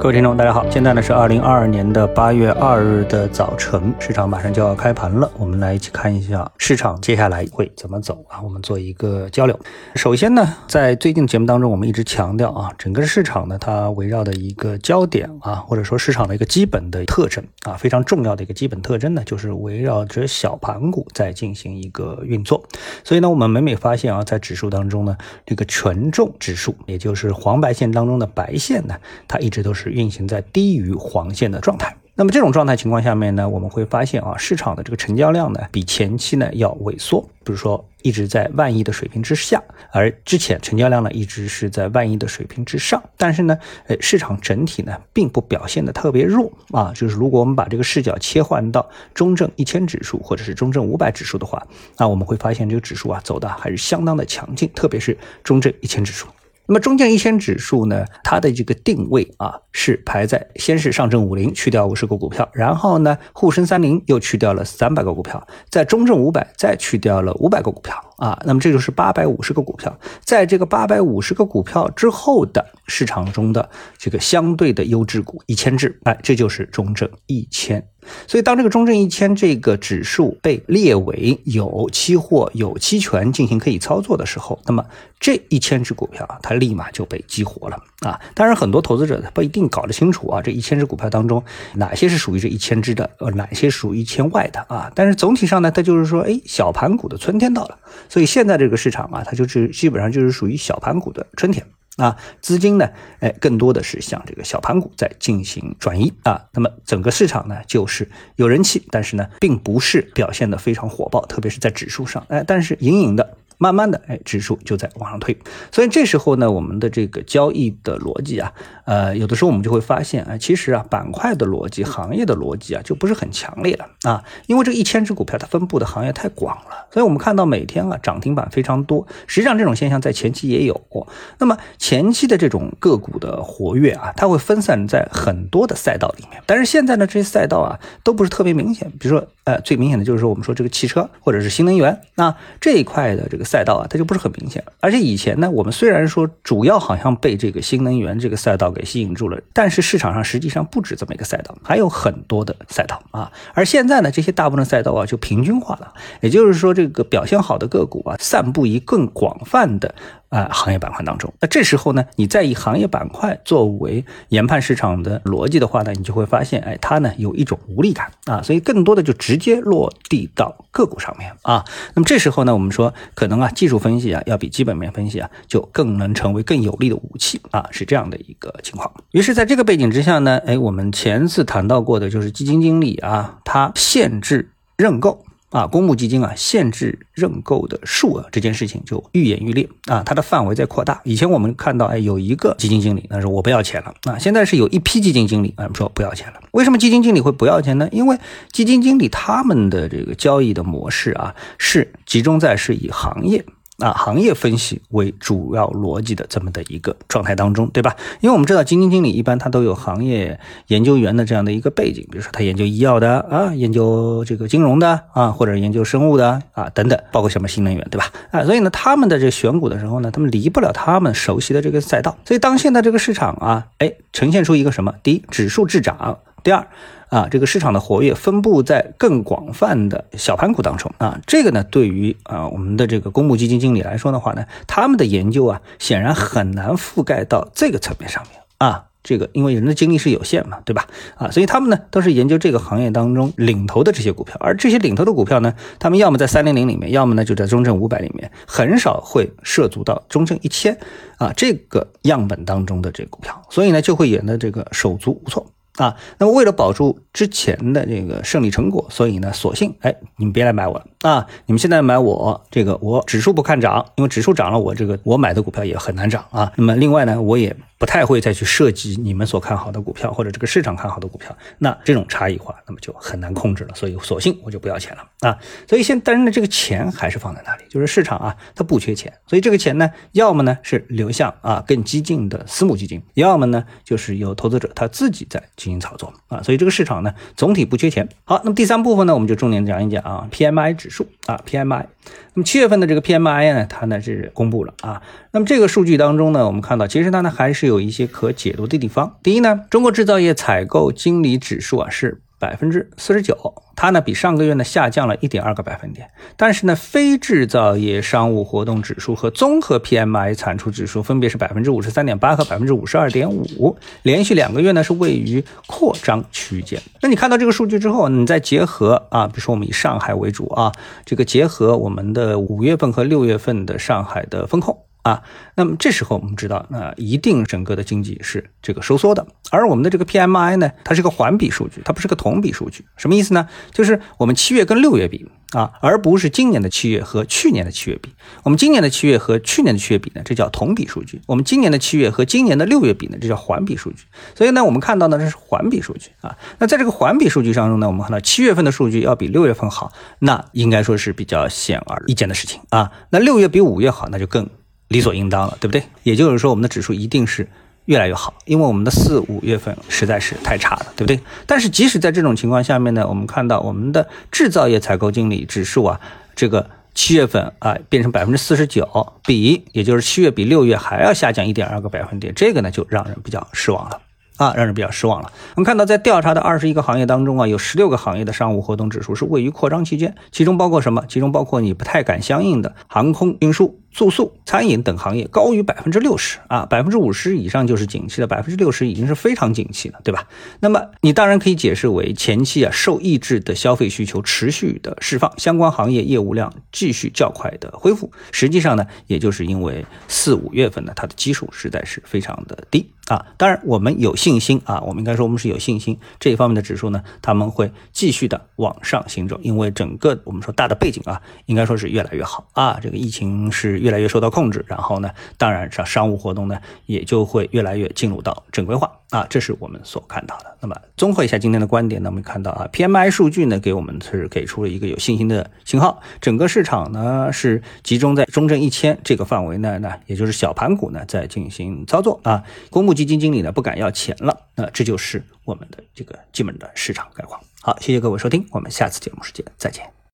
各位听众，大家好，现在呢是二零二二年的八月二日的早晨，市场马上就要开盘了，我们来一起看一下市场接下来会怎么走啊？我们做一个交流。首先呢，在最近节目当中，我们一直强调啊，整个市场呢，它围绕的一个焦点啊，或者说市场的一个基本的特征啊，非常重要的一个基本特征呢，就是围绕着小盘股在进行一个运作。所以呢，我们每每发现啊，在指数当中呢，这个权重指数，也就是黄白线当中的白线呢，它一直都是。运行在低于黄线的状态，那么这种状态情况下面呢，我们会发现啊，市场的这个成交量呢，比前期呢要萎缩，比如说一直在万亿的水平之下，而之前成交量呢一直是在万亿的水平之上，但是呢，呃，市场整体呢并不表现的特别弱啊，就是如果我们把这个视角切换到中证一千指数或者是中证五百指数的话，那我们会发现这个指数啊走的还是相当的强劲，特别是中证一千指数。那么中证一千指数呢，它的这个定位啊，是排在先是上证五零去掉五十个股票，然后呢沪深三零又去掉了三百个股票，在中证五百再去掉了五百个股票啊，那么这就是八百五十个股票，在这个八百五十个股票之后的市场中的这个相对的优质股一千只，哎，这就是中证一千。所以，当这个中证一千这个指数被列为有期货、有期权进行可以操作的时候，那么这一千只股票啊，它立马就被激活了啊！当然，很多投资者他不一定搞得清楚啊，这一千只股票当中哪些是属于这一千只的，呃，哪些属于一千外的啊？但是总体上呢，它就是说，哎，小盘股的春天到了。所以现在这个市场啊，它就是基本上就是属于小盘股的春天。啊，资金呢，哎，更多的是向这个小盘股在进行转移啊。那么整个市场呢，就是有人气，但是呢，并不是表现的非常火爆，特别是在指数上，哎，但是隐隐的。慢慢的，哎，指数就在往上推，所以这时候呢，我们的这个交易的逻辑啊，呃，有的时候我们就会发现，啊，其实啊，板块的逻辑、行业的逻辑啊，就不是很强烈了。啊，因为这一千只股票它分布的行业太广了，所以我们看到每天啊涨停板非常多，实际上这种现象在前期也有。过，那么前期的这种个股的活跃啊，它会分散在很多的赛道里面，但是现在呢，这些赛道啊都不是特别明显，比如说，呃，最明显的就是说我们说这个汽车或者是新能源，那这一块的这个。赛道啊，它就不是很明显。而且以前呢，我们虽然说主要好像被这个新能源这个赛道给吸引住了，但是市场上实际上不止这么一个赛道，还有很多的赛道啊。而现在呢，这些大部分赛道啊就平均化了，也就是说，这个表现好的个股啊，散布于更广泛的。啊，行业板块当中，那这时候呢，你再以行业板块作为研判市场的逻辑的话呢，你就会发现，哎，它呢有一种无力感啊，所以更多的就直接落地到个股上面啊。那么这时候呢，我们说可能啊，技术分析啊，要比基本面分析啊，就更能成为更有力的武器啊，是这样的一个情况。于是，在这个背景之下呢，哎，我们前次谈到过的就是基金经理啊，他限制认购。啊，公募基金啊，限制认购的数额这件事情就愈演愈烈啊，它的范围在扩大。以前我们看到，哎，有一个基金经理，那是我不要钱了啊，现在是有一批基金经理，啊，说不要钱了。为什么基金经理会不要钱呢？因为基金经理他们的这个交易的模式啊，是集中在是以行业。啊，行业分析为主要逻辑的这么的一个状态当中，对吧？因为我们知道基金经理一般他都有行业研究员的这样的一个背景，比如说他研究医药的啊，研究这个金融的啊，或者研究生物的啊等等，包括什么新能源，对吧？啊，所以呢，他们的这选股的时候呢，他们离不了他们熟悉的这个赛道。所以当现在这个市场啊，哎，呈现出一个什么？第一，指数滞涨；第二。啊，这个市场的活跃分布在更广泛的小盘股当中啊，这个呢，对于啊我们的这个公募基金经理来说的话呢，他们的研究啊，显然很难覆盖到这个层面上面啊，这个因为人的精力是有限嘛，对吧？啊，所以他们呢都是研究这个行业当中领头的这些股票，而这些领头的股票呢，他们要么在三零零里面，要么呢就在中证五百里面，很少会涉足到中证一千啊这个样本当中的这个股票，所以呢就会演的这个手足无措。啊，那么为了保住之前的这个胜利成果，所以呢，索性哎，你们别来买我了啊！你们现在买我这个，我指数不看涨，因为指数涨了，我这个我买的股票也很难涨啊。那么另外呢，我也。不太会再去涉及你们所看好的股票或者这个市场看好的股票，那这种差异化，那么就很难控制了。所以索性我就不要钱了啊！所以现但是呢，这个钱还是放在那里，就是市场啊，它不缺钱，所以这个钱呢，要么呢是流向啊更激进的私募基金，要么呢就是有投资者他自己在进行操作啊。所以这个市场呢总体不缺钱。好，那么第三部分呢，我们就重点讲一讲啊 PMI 指数啊 PMI。那么七月份的这个 PMI 呢，它呢是公布了啊，那么这个数据当中呢，我们看到其实它呢还是有一些可解读的地方。第一呢，中国制造业采购经理指数啊是百分之四十九，它呢比上个月呢下降了一点二个百分点。但是呢，非制造业商务活动指数和综合 PMI 产出指数分别是百分之五十三点八和百分之五十二点五，连续两个月呢是位于扩张区间。那你看到这个数据之后，你再结合啊，比如说我们以上海为主啊，这个结合我们的五月份和六月份的上海的风控。啊，那么这时候我们知道，那一定整个的经济是这个收缩的，而我们的这个 PMI 呢，它是个环比数据，它不是个同比数据，什么意思呢？就是我们七月跟六月比啊，而不是今年的七月和去年的七月比。我们今年的七月和去年的七月比呢，这叫同比数据；我们今年的七月和今年的六月比呢，这叫环比数据。所以呢，我们看到呢，这是环比数据啊。那在这个环比数据当中呢，我们看到七月份的数据要比六月份好，那应该说是比较显而易见的事情啊。那六月比五月好，那就更。理所应当了，对不对？也就是说，我们的指数一定是越来越好，因为我们的四五月份实在是太差了，对不对？但是即使在这种情况下面呢，我们看到我们的制造业采购经理指数啊，这个七月份啊变成百分之四十九，比也就是七月比六月还要下降一点二个百分点，这个呢就让人比较失望了。啊，让人比较失望了。我们看到，在调查的二十一个行业当中啊，有十六个行业的商务活动指数是位于扩张期间，其中包括什么？其中包括你不太敢相应的航空运输、住宿、餐饮等行业高于百分之六十啊，百分之五十以上就是景气的，百分之六十已经是非常景气了，对吧？那么你当然可以解释为前期啊受抑制的消费需求持续的释放，相关行业业务量继续较快的恢复。实际上呢，也就是因为四五月份呢它的基数实在是非常的低。啊，当然我们有信心啊，我们应该说我们是有信心这一方面的指数呢，他们会继续的往上行走，因为整个我们说大的背景啊，应该说是越来越好啊，这个疫情是越来越受到控制，然后呢，当然商商务活动呢也就会越来越进入到正规化啊，这是我们所看到的。那么综合一下今天的观点呢，我们看到啊，PMI 数据呢给我们是给出了一个有信心的信号，整个市场呢是集中在中证一千这个范围内呢，也就是小盘股呢在进行操作啊，公募基金经理呢不敢要钱了，那这就是我们的这个基本的市场概况。好，谢谢各位收听，我们下次节目时间再见。